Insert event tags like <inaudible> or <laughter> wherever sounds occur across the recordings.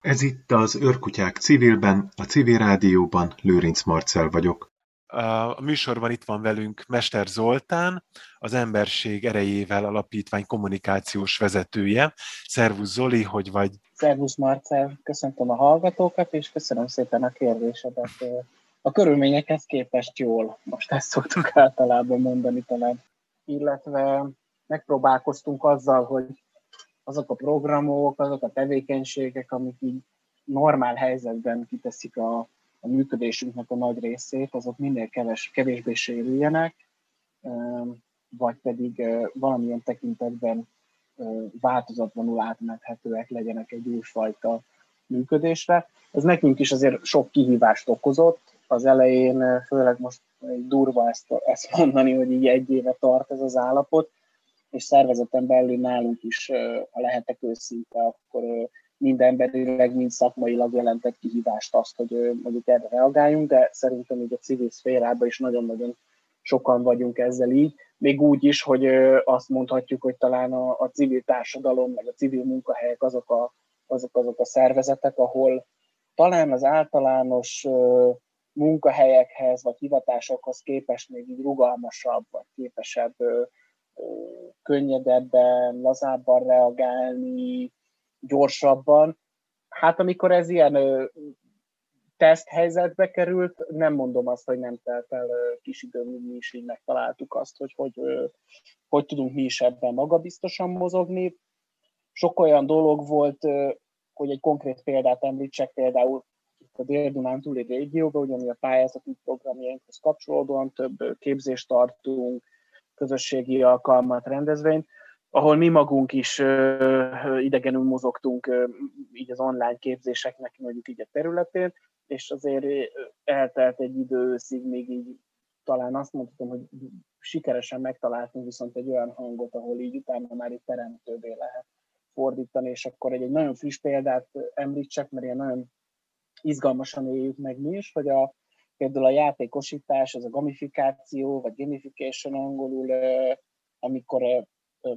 Ez itt az Őrkutyák civilben, a Civil Rádióban Lőrinc Marcel vagyok. A műsorban itt van velünk Mester Zoltán, az Emberség Erejével Alapítvány kommunikációs vezetője. Szervusz Zoli, hogy vagy? Szervusz Marcel, köszöntöm a hallgatókat, és köszönöm szépen a kérdésedet. A körülményekhez képest jól, most ezt szoktuk általában mondani talán. Illetve megpróbálkoztunk azzal, hogy azok a programok, azok a tevékenységek, amik így normál helyzetben kiteszik a, a működésünknek a nagy részét, azok minél keves, kevésbé sérüljenek, vagy pedig valamilyen tekintetben változatlanul átmenhetőek legyenek egy újfajta működésre. Ez nekünk is azért sok kihívást okozott. Az elején, főleg most durva ezt, ezt mondani, hogy így egy éve tart ez az állapot, és szervezeten belül nálunk is, ha lehetek őszinte, akkor mind emberileg, mind szakmailag jelentett kihívást azt, hogy mondjuk erre reagáljunk, de szerintem így a civil szférában is nagyon-nagyon sokan vagyunk ezzel így, még úgy is, hogy azt mondhatjuk, hogy talán a, a civil társadalom, meg a civil munkahelyek azok a, azok, azok a szervezetek, ahol talán az általános munkahelyekhez vagy hivatásokhoz képest még így rugalmasabb, vagy képesebb könnyedebben, lazábban reagálni, gyorsabban. Hát amikor ez ilyen teszt helyzetbe került, nem mondom azt, hogy nem telt el kis idő, mi is így megtaláltuk azt, hogy hogy, hogy tudunk mi is ebben magabiztosan mozogni. Sok olyan dolog volt, hogy egy konkrét példát említsek, például itt a dél túli régióban, ugyanúgy a pályázati programjainkhoz kapcsolódóan több képzést tartunk, közösségi alkalmat, rendezvényt, ahol mi magunk is idegenül mozogtunk így az online képzéseknek mondjuk így a területén, és azért eltelt egy idő őszig, még így talán azt mondhatom, hogy sikeresen megtaláltunk viszont egy olyan hangot, ahol így utána már itt teremtővé lehet fordítani, és akkor egy, egy nagyon friss példát említsek, mert ilyen nagyon izgalmasan éljük meg mi is, hogy a, például a játékosítás, ez a gamifikáció, vagy gamification angolul, amikor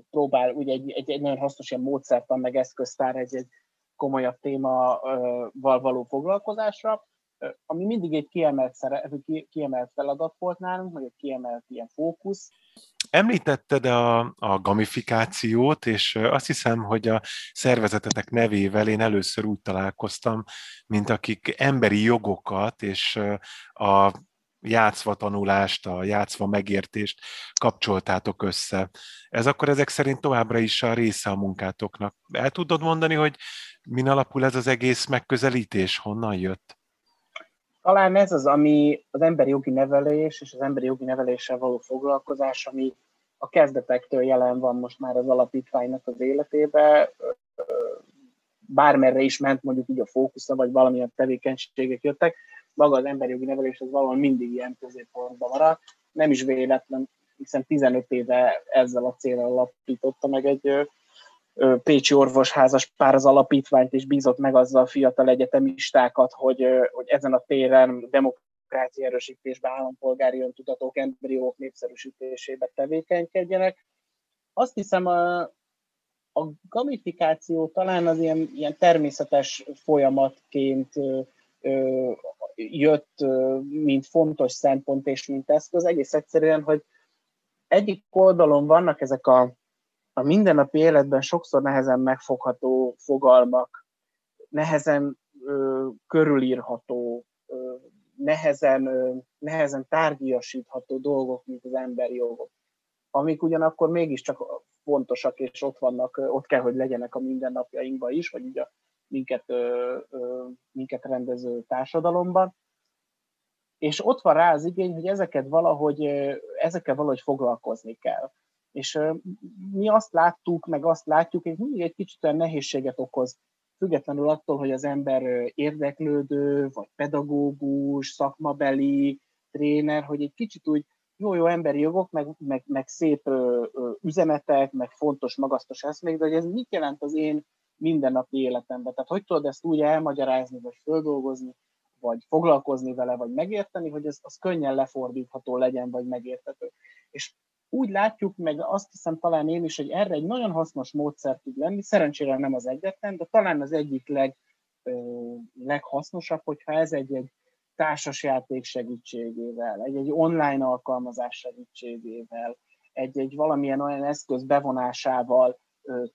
próbál ugye egy, egy, egy nagyon hasznos ilyen módszertan, meg eszköztár egy, egy komolyabb témaval való foglalkozásra, ami mindig egy kiemelt, szere, kiemelt feladat volt nálunk, vagy egy kiemelt ilyen fókusz. Említetted a, a gamifikációt, és azt hiszem, hogy a szervezetetek nevével én először úgy találkoztam, mint akik emberi jogokat és a játszva tanulást, a játszva megértést kapcsoltátok össze. Ez akkor ezek szerint továbbra is a része a munkátoknak. El tudod mondani, hogy min alapul ez az egész megközelítés, honnan jött? Talán ez az, ami az emberi jogi nevelés és az emberi jogi neveléssel való foglalkozás, ami a kezdetektől jelen van most már az alapítványnak az életébe, bármerre is ment mondjuk így a fókusza, vagy valamilyen tevékenységek jöttek, maga az emberi jogi nevelés az valahol mindig ilyen középpontban maradt. Nem is véletlen, hiszen 15 éve ezzel a célral alapította meg egy Pécsi orvosházas pár az alapítványt, és bízott meg azzal a fiatal egyetemistákat, hogy, hogy ezen a téren demokrácia erősítésbe, állampolgári öntudatok, emberi jogok népszerűsítésébe tevékenykedjenek. Azt hiszem, a, a gamifikáció talán az ilyen, ilyen természetes folyamatként jött, mint fontos szempont és mint eszköz. Egész egyszerűen, hogy egyik oldalon vannak ezek a a mindennapi életben sokszor nehezen megfogható fogalmak, nehezen ö, körülírható, ö, nehezen, ö, nehezen tárgyasítható dolgok, mint az emberi jogok, amik ugyanakkor mégiscsak fontosak, és ott vannak, ott kell, hogy legyenek a mindennapjainkban is, vagy ugye minket, ö, ö, minket rendező társadalomban. És ott van rá az igény, hogy ezeket valahogy, ezekkel valahogy foglalkozni kell és mi azt láttuk, meg azt látjuk, hogy mindig egy kicsit olyan nehézséget okoz, függetlenül attól, hogy az ember érdeklődő, vagy pedagógus, szakmabeli, tréner, hogy egy kicsit úgy jó-jó emberi jogok, meg, meg, meg szép ö, üzenetek, meg fontos, magasztos eszmék, de hogy ez mit jelent az én mindennapi életemben? Tehát hogy tudod ezt úgy elmagyarázni, vagy földolgozni, vagy foglalkozni vele, vagy megérteni, hogy ez az könnyen lefordítható legyen, vagy megérthető. És úgy látjuk, meg azt hiszem talán én is, hogy erre egy nagyon hasznos módszer tud lenni, szerencsére nem az egyetlen, de talán az egyik leg, leghasznosabb, hogyha ez egy-egy társasjáték segítségével, egy-egy online alkalmazás segítségével, egy-egy valamilyen olyan eszköz bevonásával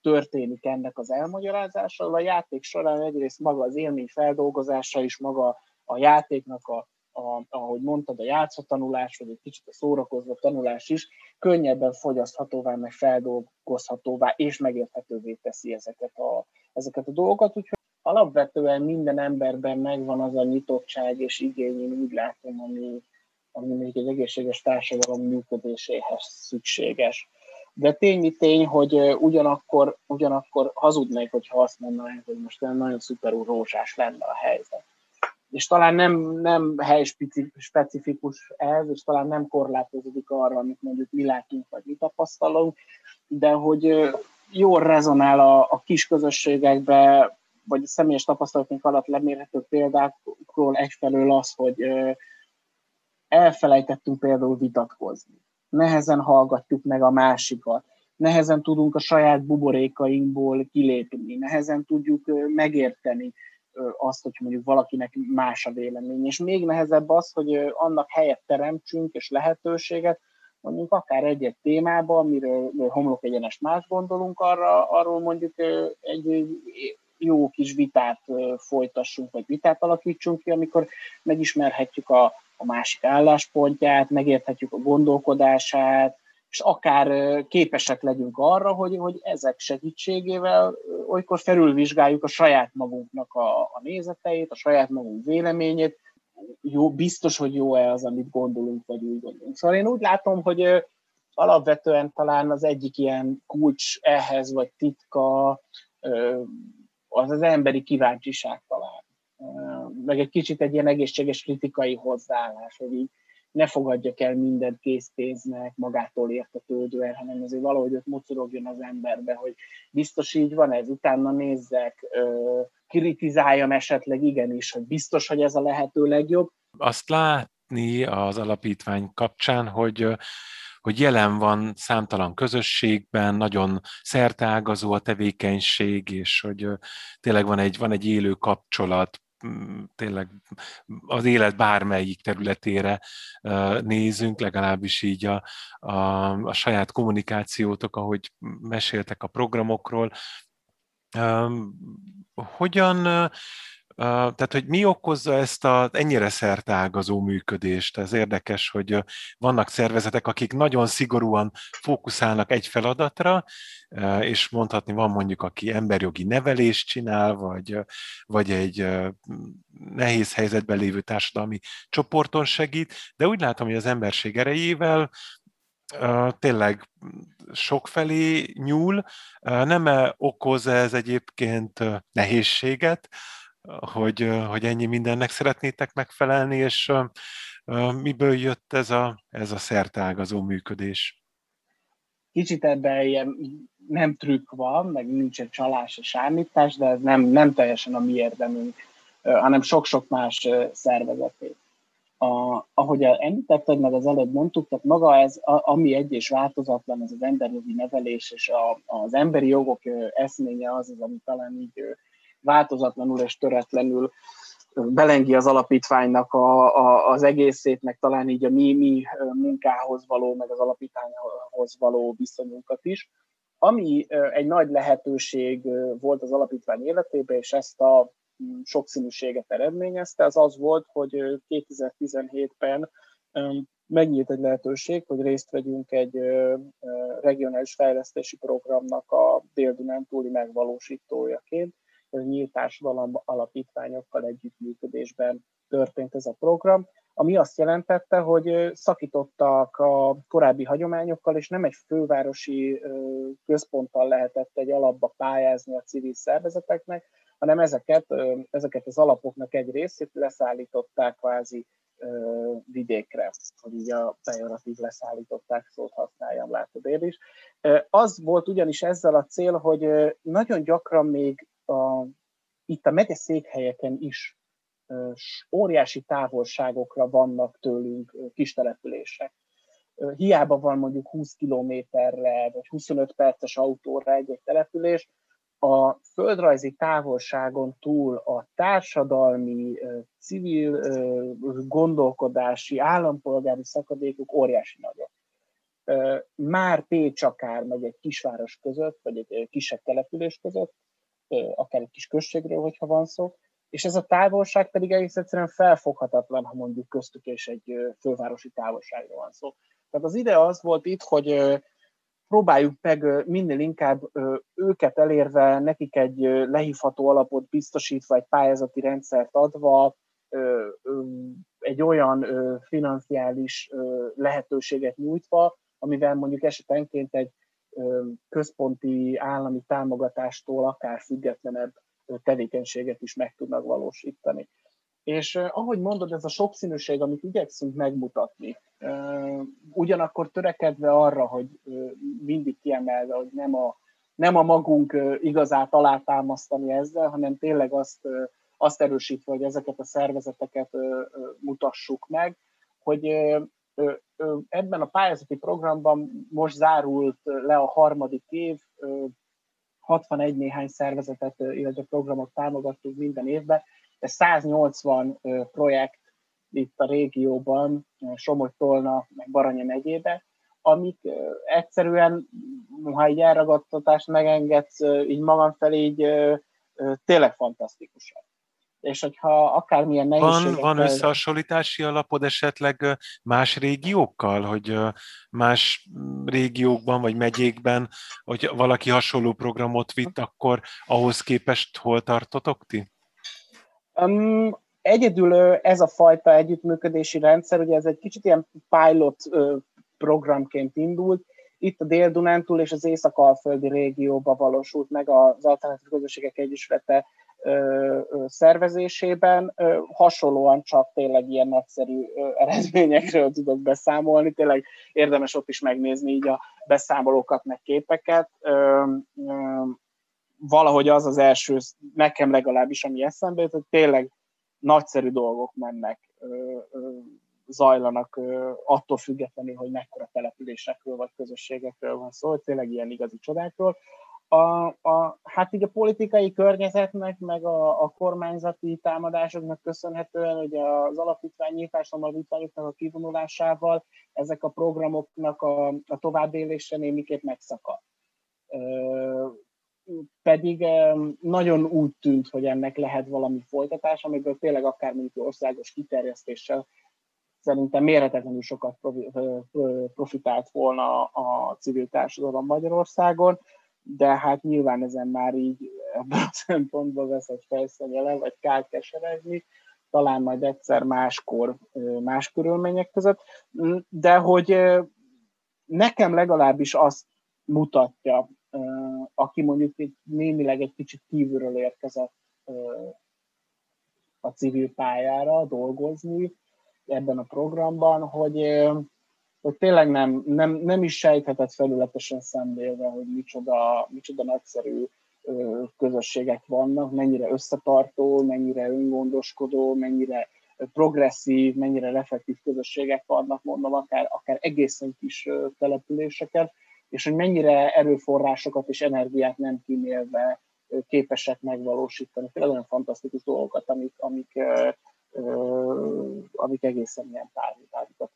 történik ennek az elmagyarázása. A játék során egyrészt maga az élmény feldolgozása is, maga a játéknak a, a, ahogy mondtad, a játszhatanulás, vagy egy kicsit a szórakozó tanulás is könnyebben fogyaszthatóvá, meg feldolgozhatóvá és megérthetővé teszi ezeket a, ezeket a dolgokat. Úgyhogy alapvetően minden emberben megvan az a nyitottság és igény, én úgy látom, ami, ami még egy egészséges társadalom működéséhez szükséges. De tény, tény, hogy ugyanakkor, ugyanakkor hazudnék, hogyha azt mondanánk, hogy most nagyon szuperú rózsás lenne a helyzet. És talán nem, nem hely specifikus ez, és talán nem korlátozódik arra, amit mondjuk mi látunk, vagy mi tapasztalunk, de hogy jól rezonál a, a kis közösségekbe, vagy a személyes tapasztalatunk alatt lemérhető példákról egyfelől az, hogy elfelejtettünk például vitatkozni. Nehezen hallgatjuk meg a másikat, nehezen tudunk a saját buborékainkból kilépni, nehezen tudjuk megérteni azt, hogy mondjuk valakinek más a vélemény. És még nehezebb az, hogy annak helyet teremtsünk és lehetőséget, mondjuk akár egy-egy témába, amiről homlok egyenes más gondolunk, arra, arról mondjuk egy jó kis vitát folytassunk, vagy vitát alakítsunk ki, amikor megismerhetjük a, a másik álláspontját, megérthetjük a gondolkodását, és akár képesek legyünk arra, hogy, hogy ezek segítségével olykor felülvizsgáljuk a saját magunknak a, a nézeteit, a saját magunk véleményét, jó, biztos, hogy jó-e az, amit gondolunk, vagy úgy gondolunk. Szóval én úgy látom, hogy alapvetően talán az egyik ilyen kulcs ehhez, vagy titka az az emberi kíváncsiság talán. Meg egy kicsit egy ilyen egészséges kritikai hozzáállás, hogy így ne fogadjak el mindent készpénznek, magától értetődően, hanem azért valahogy ott mocorogjon az emberbe, hogy biztos így van ez, utána nézzek, kritizáljam esetleg igenis, hogy biztos, hogy ez a lehető legjobb. Azt látni az alapítvány kapcsán, hogy hogy jelen van számtalan közösségben, nagyon szertágazó a tevékenység, és hogy tényleg van egy, van egy élő kapcsolat, tényleg az élet bármelyik területére nézünk, legalábbis így a, a, a saját kommunikációtok, ahogy meséltek a programokról. Hogyan tehát, hogy mi okozza ezt a ennyire szertágazó működést? Ez érdekes, hogy vannak szervezetek, akik nagyon szigorúan fókuszálnak egy feladatra, és mondhatni van mondjuk, aki emberjogi nevelést csinál, vagy, vagy egy nehéz helyzetben lévő társadalmi csoporton segít, de úgy látom, hogy az emberség erejével tényleg sokfelé nyúl, nem -e okoz ez egyébként nehézséget, hogy, hogy ennyi mindennek szeretnétek megfelelni, és miből jött ez a, ez a szertágazó működés? Kicsit ebben ilyen nem trükk van, meg nincsen csalás és sámítás, de ez nem, nem teljesen a mi érdemünk, hanem sok-sok más szervezeté. A, ahogy említetted, meg az előbb mondtuk, tehát maga ez, a, ami egy és változatlan, ez az emberjogi nevelés, és a, az emberi jogok eszménye az az, ami talán így változatlanul és töretlenül belengi az alapítványnak a, a, az egészét, meg talán így a mi, mi munkához való, meg az alapítványhoz való viszonyunkat is. Ami egy nagy lehetőség volt az alapítvány életében, és ezt a sokszínűséget eredményezte, az az volt, hogy 2017-ben megnyílt egy lehetőség, hogy részt vegyünk egy regionális fejlesztési programnak a Dél-Dunántúli megvalósítójaként, nyílt társadalom alapítványokkal együttműködésben történt ez a program, ami azt jelentette, hogy szakítottak a korábbi hagyományokkal, és nem egy fővárosi központtal lehetett egy alapba pályázni a civil szervezeteknek, hanem ezeket, ezeket az alapoknak egy részét leszállították kvázi vidékre, hogy így a pejoratív leszállították szót használjam, látod én is. Az volt ugyanis ezzel a cél, hogy nagyon gyakran még a, itt a megye székhelyeken is óriási távolságokra vannak tőlünk kis települések. Hiába van mondjuk 20 kilométerre, vagy 25 perces autóra egy-egy település, a földrajzi távolságon túl a társadalmi, civil gondolkodási, állampolgári szakadékok óriási nagyok. Már Pécs akár megy egy kisváros között, vagy egy kisebb település között, akár egy kis községről, hogyha van szó, és ez a távolság pedig egész egyszerűen felfoghatatlan, ha mondjuk köztük és egy fővárosi távolságról van szó. Tehát az ide az volt itt, hogy próbáljuk meg minél inkább őket elérve, nekik egy lehívható alapot biztosítva, egy pályázati rendszert adva, egy olyan financiális lehetőséget nyújtva, amivel mondjuk esetenként egy központi állami támogatástól akár függetlenebb tevékenységet is meg tudnak valósítani. És ahogy mondod, ez a sokszínűség, amit igyekszünk megmutatni, ugyanakkor törekedve arra, hogy mindig kiemelve, hogy nem a, nem a magunk igazát alátámasztani ezzel, hanem tényleg azt, azt erősítve, hogy ezeket a szervezeteket mutassuk meg, hogy ebben a pályázati programban most zárult le a harmadik év, 61 néhány szervezetet, illetve programot támogattunk minden évben, ez 180 projekt itt a régióban, Somogy-Tolna, meg Baranya megyébe, amik egyszerűen, ha egy elragadtatást megengedsz így magam felé, így tényleg fantasztikusak. És hogyha akármilyen nehézségek... Van, van összehasonlítási alapod esetleg más régiókkal, hogy más régiókban vagy megyékben, hogy valaki hasonló programot vitt, akkor ahhoz képest hol tartotok ti? Um, egyedül ez a fajta együttműködési rendszer, ugye ez egy kicsit ilyen pilot programként indult, itt a Dél-Dunántúl és az Észak-Alföldi régióban valósult meg az Alternatív Közösségek Egyesülete szervezésében. Hasonlóan csak tényleg ilyen nagyszerű eredményekről tudok beszámolni. Tényleg érdemes ott is megnézni így a beszámolókat, meg képeket valahogy az az első, nekem legalábbis, ami eszembe jut, hogy tényleg nagyszerű dolgok mennek, zajlanak attól függetlenül, hogy mekkora településekről vagy közösségekről van szó, tényleg ilyen igazi csodákról. A, a, hát így a politikai környezetnek, meg a, a kormányzati támadásoknak köszönhetően, hogy az alapítvány nyitásban alapítványoknak a kivonulásával ezek a programoknak a, a továbbélése némiképp megszakadt pedig nagyon úgy tűnt, hogy ennek lehet valami folytatás, amiből tényleg akár mondjuk országos kiterjesztéssel szerintem mérhetetlenül sokat profitált volna a civil társadalom Magyarországon, de hát nyilván ezen már így ebből a szempontból vesz egy fejszennyele, vagy kár keserezni, talán majd egyszer máskor, más körülmények között, de hogy nekem legalábbis azt mutatja aki mondjuk egy, némileg egy kicsit kívülről érkezett a civil pályára dolgozni ebben a programban, hogy, hogy tényleg nem, nem, nem is sejthetett felületesen szemlélve, hogy micsoda, micsoda nagyszerű közösségek vannak, mennyire összetartó, mennyire öngondoskodó, mennyire progresszív, mennyire reflektív közösségek vannak, mondom, akár, akár egészen kis településeken, és hogy mennyire erőforrásokat és energiát nem kímélve képesek megvalósítani. Tényleg olyan fantasztikus dolgokat, amik, amik, amik egészen ilyen tárgyakat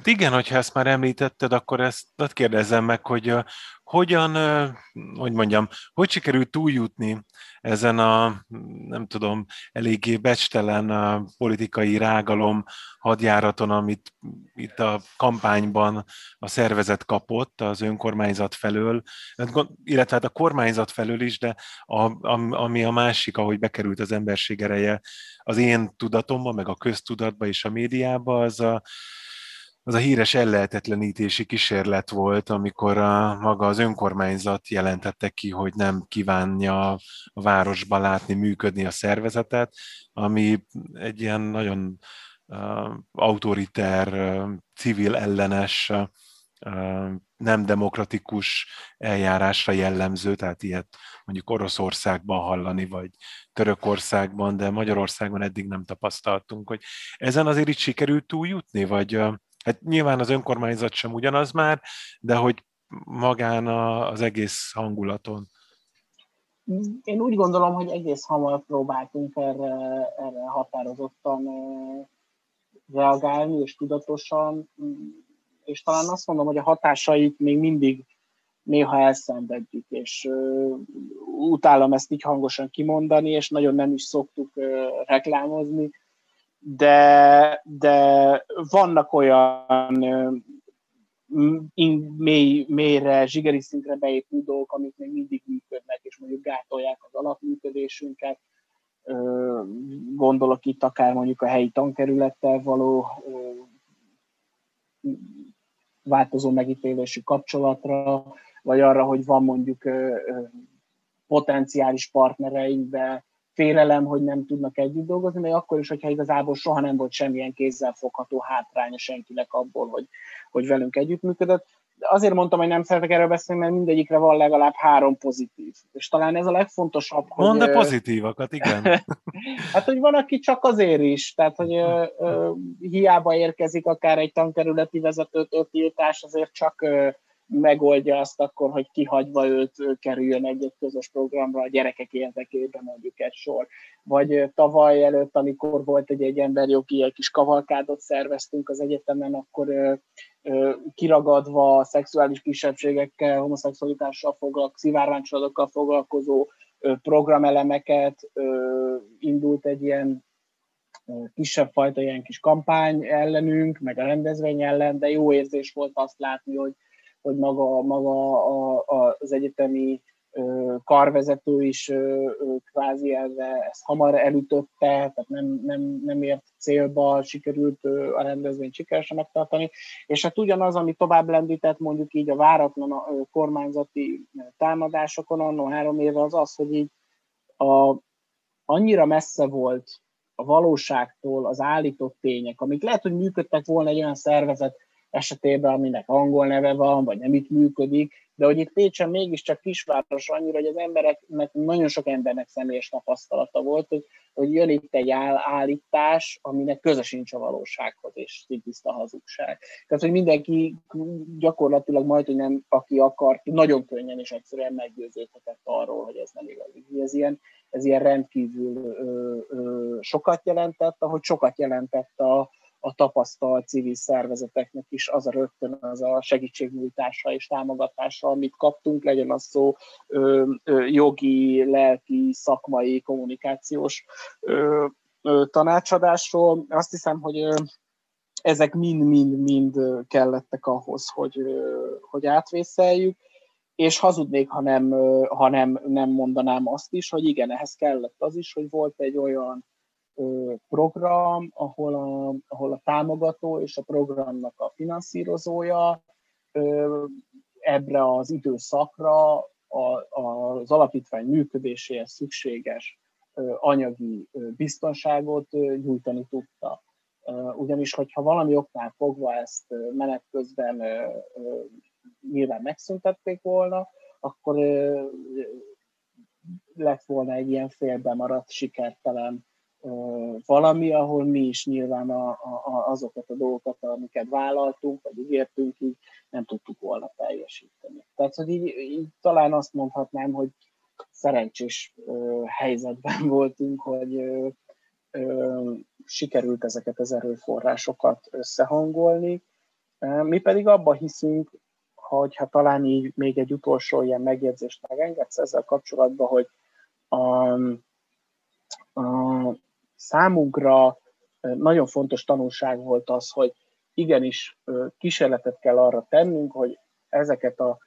Hát igen, hogyha ezt már említetted, akkor ezt azt kérdezem meg, hogy uh, hogyan, hogy mondjam, hogy sikerült túljutni ezen a, nem tudom, eléggé becstelen politikai rágalom hadjáraton, amit itt a kampányban a szervezet kapott az önkormányzat felől, illetve hát a kormányzat felől is, de a, ami a másik, ahogy bekerült az emberség ereje az én tudatomba, meg a köztudatba és a médiába, az a, az a híres ellehetetlenítési kísérlet volt, amikor a, maga az önkormányzat jelentette ki, hogy nem kívánja a városba látni, működni a szervezetet, ami egy ilyen nagyon uh, autoriter, uh, civil ellenes, uh, nem demokratikus eljárásra jellemző, tehát ilyet mondjuk Oroszországban hallani, vagy Törökországban, de Magyarországon eddig nem tapasztaltunk, hogy ezen azért itt sikerült túljutni, vagy Hát nyilván az önkormányzat sem ugyanaz már, de hogy magán az egész hangulaton? Én úgy gondolom, hogy egész hamar próbáltunk erre, erre határozottan reagálni, és tudatosan, és talán azt mondom, hogy a hatásait még mindig néha elszenvedjük, és uh, utálom ezt így hangosan kimondani, és nagyon nem is szoktuk reklámozni, de, de vannak olyan uh, mély, mélyre, zsigeri szintre beépült dolgok, amik még mindig működnek, és mondjuk gátolják az alapműködésünket. Gondolok itt akár mondjuk a helyi tankerülettel való változó megítélésű kapcsolatra, vagy arra, hogy van mondjuk potenciális partnereinkbe félelem, hogy nem tudnak együtt dolgozni, még akkor is, hogyha igazából soha nem volt semmilyen kézzel fogható hátránya senkinek abból, hogy, hogy velünk együttműködött. De azért mondtam, hogy nem szeretek erről beszélni, mert mindegyikre van legalább három pozitív. És talán ez a legfontosabb, hogy... Mondd a pozitívakat, igen. <laughs> hát, hogy van, aki csak azért is, tehát, hogy ö, ö, hiába érkezik akár egy tankerületi vezetőt tiltás, azért csak ö, megoldja azt akkor, hogy kihagyva őt kerüljön egy-egy közös programra a gyerekek érdekében mondjuk egy sor. Vagy tavaly előtt, amikor volt egy, egy emberjogi egy kis kavalkádot szerveztünk az egyetemen, akkor kiragadva szexuális kisebbségekkel, homoszexualitással foglalkozó, szivárványcsaládokkal foglalkozó programelemeket, indult egy ilyen kisebb fajta ilyen kis kampány ellenünk, meg a rendezvény ellen, de jó érzés volt azt látni, hogy hogy maga, maga a, a, az egyetemi karvezető is kvázi erre ezt hamar elütötte, tehát nem, nem, nem ért célba, sikerült a rendezvényt sikeresen megtartani, és hát ugyanaz, ami tovább lendített mondjuk így a váratlan a kormányzati támadásokon annó három éve az az, hogy így a, annyira messze volt a valóságtól az állított tények, amik lehet, hogy működtek volna egy olyan szervezet esetében, aminek angol neve van, vagy nem itt működik, de hogy itt Pécsen mégiscsak kisváros annyira, hogy az embereknek, nagyon sok embernek személyes tapasztalata volt, hogy, hogy jön itt egy áll, állítás, aminek köze sincs a valósághoz, és tiszta hazugság. Tehát, hogy mindenki gyakorlatilag majd, hogy nem, aki akart, nagyon könnyen és egyszerűen meggyőződhetett arról, hogy ez nem igaz. Ez ilyen, ez ilyen rendkívül ö, ö, sokat jelentett, ahogy sokat jelentett a, a tapasztalt civil szervezeteknek is az a rögtön az a segítségnyújtása és támogatása, amit kaptunk, legyen az szó ö, ö, jogi, lelki, szakmai, kommunikációs ö, ö, tanácsadásról. Azt hiszem, hogy ö, ezek mind-mind-mind kellettek ahhoz, hogy, ö, hogy átvészeljük, és hazudnék, ha nem, ha nem, nem mondanám azt is, hogy igen, ehhez kellett az is, hogy volt egy olyan program, ahol a, ahol a támogató és a programnak a finanszírozója ebbre az időszakra az alapítvány működéséhez szükséges anyagi biztonságot nyújtani tudta. Ugyanis, hogyha valami oknál fogva ezt menet közben nyilván megszüntették volna, akkor lett volna egy ilyen félbemaradt, sikertelen valami, ahol mi is nyilván a, a, azokat a dolgokat, amiket vállaltunk, vagy ígértünk, így nem tudtuk volna teljesíteni. Tehát, hogy így, így talán azt mondhatnám, hogy szerencsés ö, helyzetben voltunk, hogy ö, ö, sikerült ezeket az erőforrásokat összehangolni. Mi pedig abba hiszünk, hogy ha talán így még egy utolsó ilyen megjegyzést megengedsz ezzel kapcsolatban, hogy a, a, számunkra nagyon fontos tanulság volt az, hogy igenis kísérletet kell arra tennünk, hogy ezeket a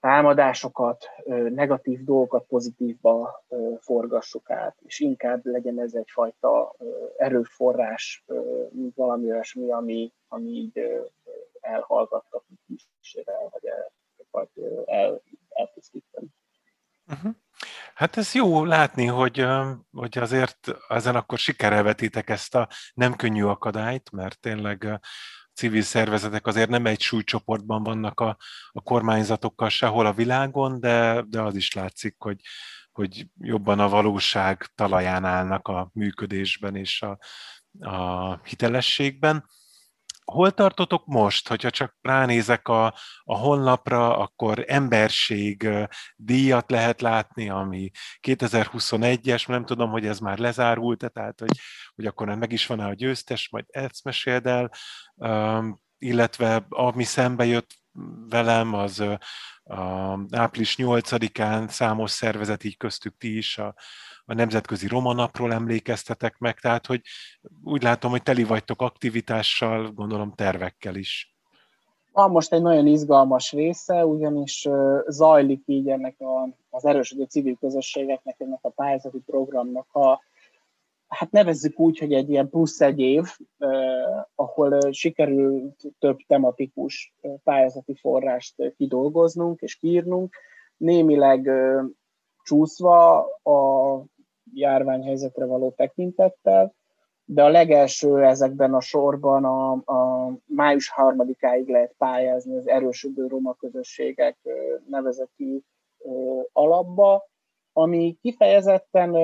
támadásosokat, negatív dolgokat pozitívba forgassuk át, és inkább legyen ez egyfajta erőforrás, mint valami olyasmi, ami, ami így elhallgattat, kísérel, vagy el, vagy el, elpusztítani. Uh-huh. Hát ez jó látni, hogy, hogy azért ezen akkor sikerrel vetitek ezt a nem könnyű akadályt, mert tényleg civil szervezetek azért nem egy súlycsoportban vannak a, a kormányzatokkal sehol a világon, de, de az is látszik, hogy, hogy jobban a valóság talaján állnak a működésben és a, a hitelességben. Hol tartotok most, hogyha csak ránézek a, a honlapra, akkor emberség díjat lehet látni, ami 2021-es, nem tudom, hogy ez már lezárult, tehát hogy, hogy akkor meg is van a győztes, majd ezt meséld el, illetve ami szembe jött velem, az április 8-án számos szervezet, így köztük ti is a, a Nemzetközi Roma Napról emlékeztetek meg, tehát hogy úgy látom, hogy teli vagytok aktivitással, gondolom tervekkel is. Van most egy nagyon izgalmas része, ugyanis zajlik így ennek a, az erősödő civil közösségeknek, ennek a pályázati programnak a, hát nevezzük úgy, hogy egy ilyen plusz egy év, eh, ahol sikerült több tematikus pályázati forrást kidolgoznunk és kiírnunk, némileg eh, csúszva a járványhelyzetre való tekintettel, de a legelső ezekben a sorban a, a május harmadikáig lehet pályázni az erősödő roma közösségek nevezetű alapba, ami kifejezetten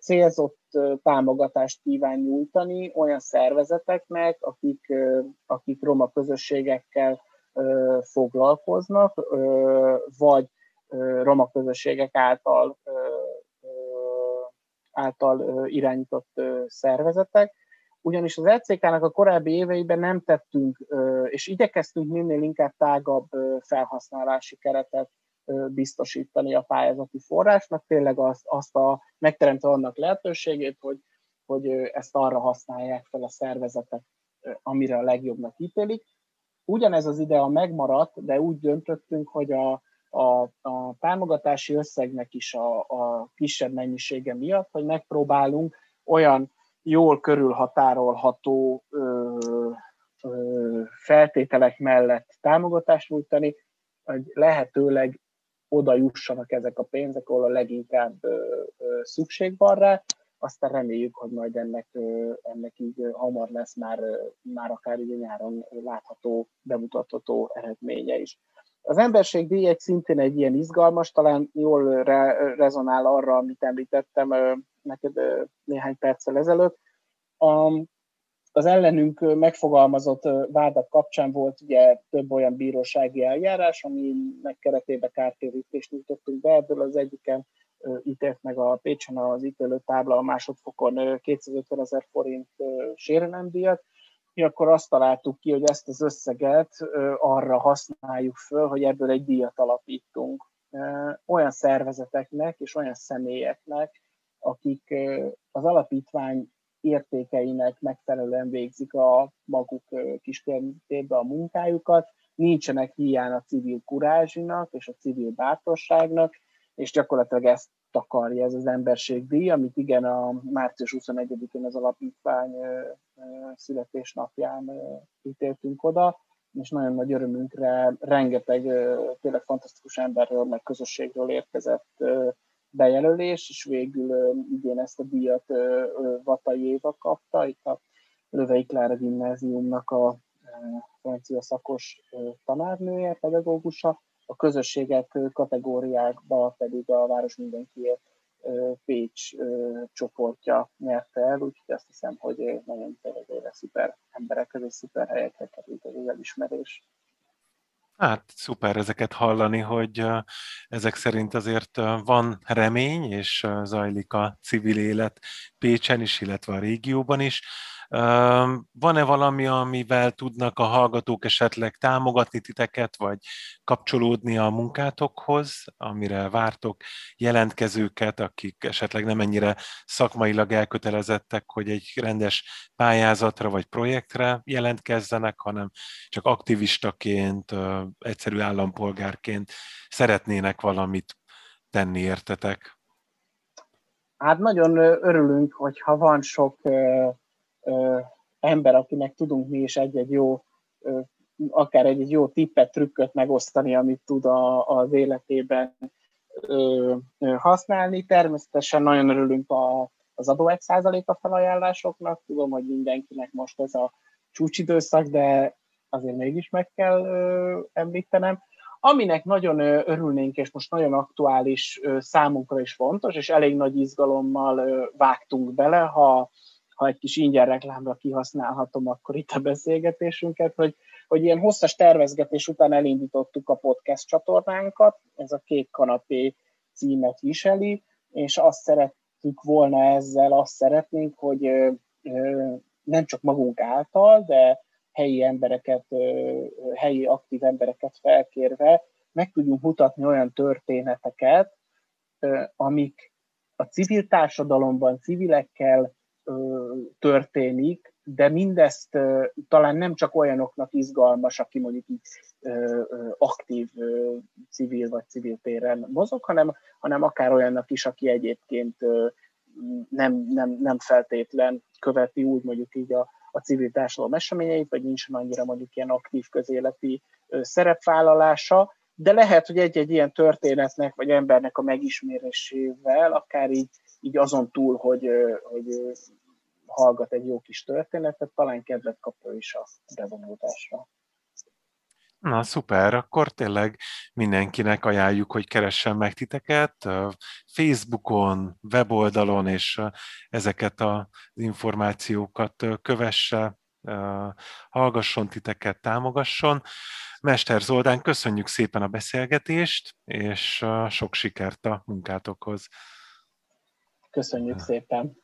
célzott támogatást kíván nyújtani olyan szervezeteknek, akik, akik roma közösségekkel foglalkoznak, vagy roma közösségek által által irányított szervezetek, ugyanis az LCK-nak a korábbi éveiben nem tettünk, és igyekeztünk minél inkább tágabb felhasználási keretet biztosítani a pályázati forrásnak, tényleg azt, azt a megteremtve annak lehetőségét, hogy, hogy ezt arra használják fel a szervezetek, amire a legjobbnak ítélik. Ugyanez az idea megmaradt, de úgy döntöttünk, hogy a, a, a támogatási összegnek is a, a kisebb mennyisége miatt, hogy megpróbálunk olyan jól körülhatárolható ö, ö, feltételek mellett támogatást nyújtani, hogy lehetőleg oda jussanak ezek a pénzek, ahol a leginkább ö, ö, szükség van rá, aztán reméljük, hogy majd ennek, ennek így hamar lesz már, már akár így nyáron látható, bemutatható eredménye is. Az emberség díj szintén egy ilyen izgalmas, talán jól re, rezonál arra, amit említettem neked néhány perccel ezelőtt. Az ellenünk megfogalmazott vádak kapcsán volt ugye több olyan bírósági eljárás, aminek keretében kártérítést nyújtottunk be, ebből az egyiken ítélt meg a Pécsen az ítélő tábla a másodfokon 250 ezer forint sérelemdíjat, mi akkor azt találtuk ki, hogy ezt az összeget arra használjuk föl, hogy ebből egy díjat alapítunk. Olyan szervezeteknek és olyan személyeknek, akik az alapítvány értékeinek megfelelően végzik a maguk kis a munkájukat, nincsenek hiány a civil kurázsinak és a civil bátorságnak, és gyakorlatilag ezt takarja ez az díj, amit igen a március 21-én az alapítvány születésnapján ítéltünk oda, és nagyon nagy örömünkre rengeteg tényleg fantasztikus emberről, meg közösségről érkezett bejelölés, és végül idén ezt a díjat Vatai Éva kapta, itt a Lövei Klára gimnáziumnak a francia szakos tanárnője, pedagógusa, a közösségek kategóriákba pedig a Város Mindenkiért Pécs csoportja nyerte el, úgyhogy azt hiszem, hogy nagyon tényleg szuper emberekhez és szuper helyekre került az elismerés. Hát szuper ezeket hallani, hogy ezek szerint azért van remény, és zajlik a civil élet Pécsen is, illetve a régióban is. Van-e valami, amivel tudnak a hallgatók esetleg támogatni titeket, vagy kapcsolódni a munkátokhoz, amire vártok jelentkezőket, akik esetleg nem ennyire szakmailag elkötelezettek, hogy egy rendes pályázatra vagy projektre jelentkezzenek, hanem csak aktivistaként, egyszerű állampolgárként szeretnének valamit tenni, értetek? Hát nagyon örülünk, hogyha van sok ember, akinek tudunk mi is egy-egy jó, ö, akár egy, jó tippet, trükköt megosztani, amit tud a, az életében ö, ö, használni. Természetesen nagyon örülünk a, az adó 1 a felajánlásoknak. Tudom, hogy mindenkinek most ez a csúcsidőszak, de azért mégis meg kell ö, említenem. Aminek nagyon örülnénk, és most nagyon aktuális számunkra is fontos, és elég nagy izgalommal vágtunk bele, ha ha egy kis ingyen reklámra kihasználhatom, akkor itt a beszélgetésünket, hogy, hogy ilyen hosszas tervezgetés után elindítottuk a podcast csatornánkat, ez a Kék Kanapé címet viseli, és azt szerettük volna ezzel, azt szeretnénk, hogy nem csak magunk által, de helyi embereket, helyi aktív embereket felkérve meg tudjunk mutatni olyan történeteket, amik a civil társadalomban civilekkel történik, de mindezt talán nem csak olyanoknak izgalmas, aki mondjuk így aktív civil vagy civil téren mozog, hanem, hanem akár olyannak is, aki egyébként nem, nem, nem feltétlen követi úgy mondjuk így a, a civil társadalom eseményeit, vagy nincsen annyira mondjuk ilyen aktív közéleti szerepvállalása, de lehet, hogy egy-egy ilyen történetnek, vagy embernek a megismerésével, akár így, így azon túl, hogy, hogy hallgat egy jó kis történetet, talán kedvet kap ő is a bevonulásra. Na, szuper, akkor tényleg mindenkinek ajánljuk, hogy keressen meg titeket Facebookon, weboldalon, és ezeket az információkat kövesse, hallgasson titeket, támogasson. Mester Zoldán, köszönjük szépen a beszélgetést, és sok sikert a munkátokhoz. Köszönjük szépen!